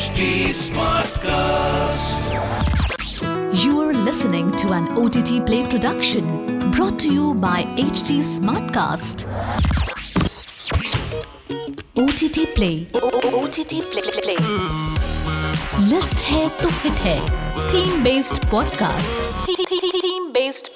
HT Smartcast. You are listening to an OTT Play production brought to you by HT Smartcast. OTT Play. OTT Play. Play. List है तो hit है theme based podcast theme based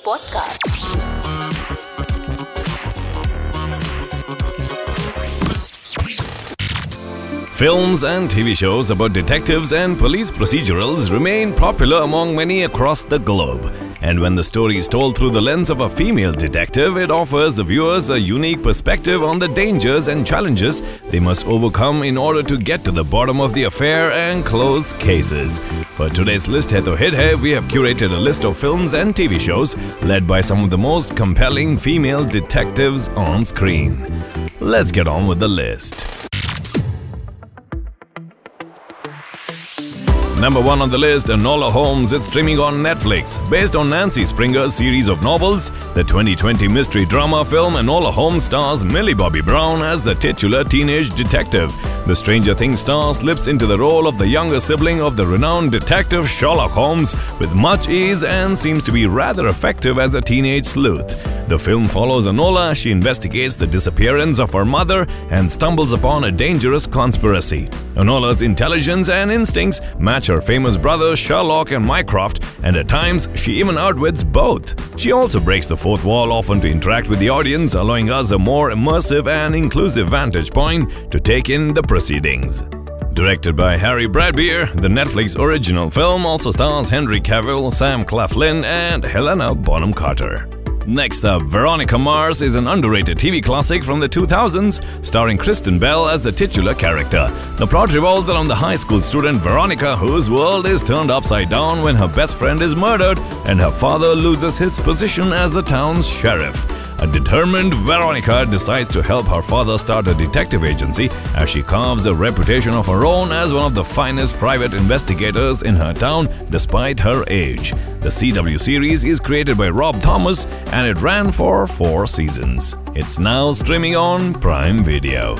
Films and TV shows about detectives and police procedurals remain popular among many across the globe. And when the story is told through the lens of a female detective, it offers the viewers a unique perspective on the dangers and challenges they must overcome in order to get to the bottom of the affair and close cases. For today's list Hai To Hit we have curated a list of films and TV shows led by some of the most compelling female detectives on screen. Let's get on with the list. Number one on the list, Enola Holmes. It's streaming on Netflix. Based on Nancy Springer's series of novels, the 2020 mystery drama film Enola Holmes stars Millie Bobby Brown as the titular teenage detective. The Stranger Things star slips into the role of the younger sibling of the renowned detective Sherlock Holmes with much ease and seems to be rather effective as a teenage sleuth. The film follows Enola. as she investigates the disappearance of her mother and stumbles upon a dangerous conspiracy. Enola's intelligence and instincts match her famous brothers Sherlock and Mycroft, and at times she even outwits both. She also breaks the fourth wall often to interact with the audience, allowing us a more immersive and inclusive vantage point to take in the proceedings. Directed by Harry Bradbeer, the Netflix original film also stars Henry Cavill, Sam Claflin, and Helena Bonham Carter. Next up, Veronica Mars is an underrated TV classic from the 2000s, starring Kristen Bell as the titular character. The plot revolves around the high school student Veronica, whose world is turned upside down when her best friend is murdered and her father loses his position as the town's sheriff. A determined Veronica decides to help her father start a detective agency as she carves a reputation of her own as one of the finest private investigators in her town despite her age. The CW series is created by Rob Thomas and it ran for four seasons. It's now streaming on Prime Video.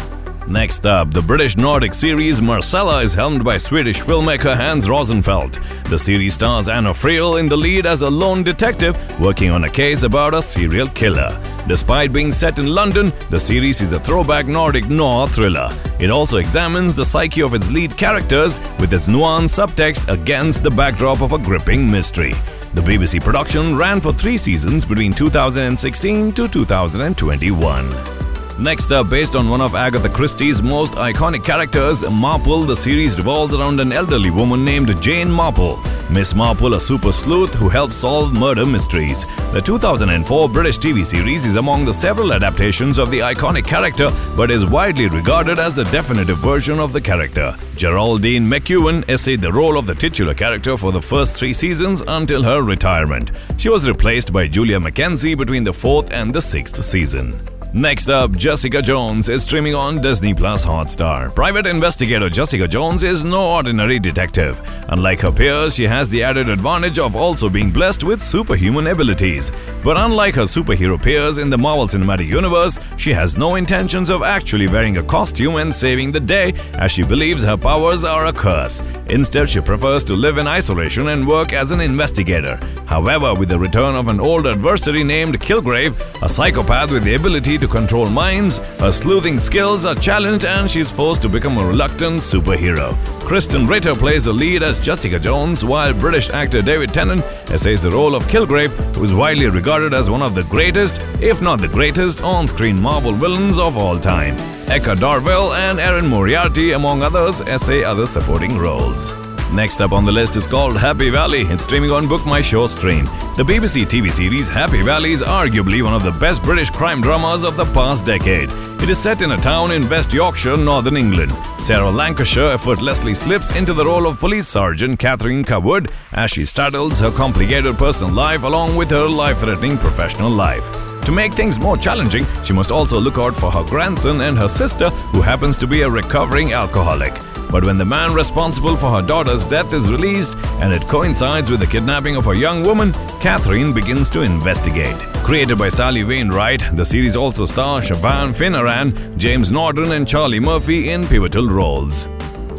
Next up, the British Nordic series Marcella is helmed by Swedish filmmaker Hans Rosenfeld. The series stars Anna Friel in the lead as a lone detective working on a case about a serial killer. Despite being set in London, the series is a throwback Nordic noir thriller. It also examines the psyche of its lead characters with its nuanced subtext against the backdrop of a gripping mystery. The BBC production ran for three seasons between 2016 to 2021. Next up, based on one of Agatha Christie's most iconic characters, Marple, the series revolves around an elderly woman named Jane Marple. Miss Marple, a super sleuth who helps solve murder mysteries. The 2004 British TV series is among the several adaptations of the iconic character, but is widely regarded as the definitive version of the character. Geraldine McEwen essayed the role of the titular character for the first three seasons until her retirement. She was replaced by Julia Mackenzie between the fourth and the sixth season. Next up, Jessica Jones is streaming on Disney Plus Hotstar. Private investigator Jessica Jones is no ordinary detective. Unlike her peers, she has the added advantage of also being blessed with superhuman abilities. But unlike her superhero peers in the Marvel Cinematic Universe, she has no intentions of actually wearing a costume and saving the day, as she believes her powers are a curse. Instead, she prefers to live in isolation and work as an investigator. However, with the return of an old adversary named Kilgrave, a psychopath with the ability to control minds, her sleuthing skills are challenged and she's forced to become a reluctant superhero. Krysten Ritter plays the lead as Jessica Jones, while British actor David Tennant essays the role of Kilgrave, who is widely regarded as one of the greatest, if not the greatest, on screen Marvel villains of all time. Eka Darville and Erin Moriarty, among others, essay other supporting roles. Next up on the list is called Happy Valley. It's streaming on Book My Show stream. The BBC TV series Happy Valley is arguably one of the best British crime dramas of the past decade. It is set in a town in West Yorkshire, Northern England. Sarah Lancashire effortlessly slips into the role of police sergeant Catherine Cawood as she straddles her complicated personal life along with her life-threatening professional life. To make things more challenging, she must also look out for her grandson and her sister, who happens to be a recovering alcoholic. But when the man responsible for her daughter's death is released and it coincides with the kidnapping of a young woman, Catherine begins to investigate. Created by Sally Wainwright, the series also stars Siobhan Finneran, James Norton, and Charlie Murphy in pivotal roles.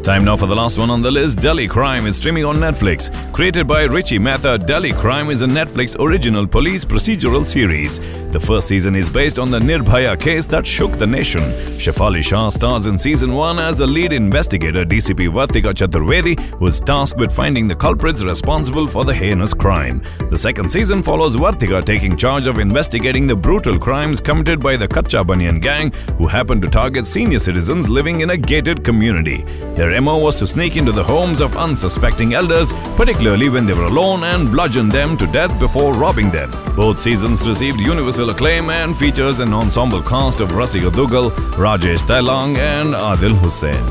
Time now for the last one on the list Delhi Crime is streaming on Netflix. Created by Richie Mehta, Delhi Crime is a Netflix original police procedural series. The first season is based on the Nirbhaya case that shook the nation. Shefali Shah stars in season 1 as the lead investigator DCP Vartika Chaturvedi, who is tasked with finding the culprits responsible for the heinous crime. The second season follows Vartika taking charge of investigating the brutal crimes committed by the Kacha Banyan gang, who happen to target senior citizens living in a gated community. Their MO was to sneak into the homes of unsuspecting elders, particularly when they were alone, and bludgeon them to death before robbing them. Both seasons received universal acclaim and features an ensemble cast of Rasika Dugal, Rajesh Tailang, and Adil Hussain.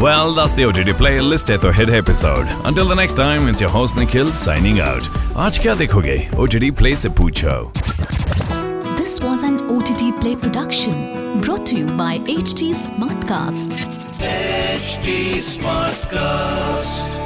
Well, that's the OTT play list है तो hit episode. Until the next time, it's your host Nikhil signing out. आज क्या देखोगे? OTT play से पूछो. This was an OTT Play production brought to you by HT Smartcast. HT Smartcast.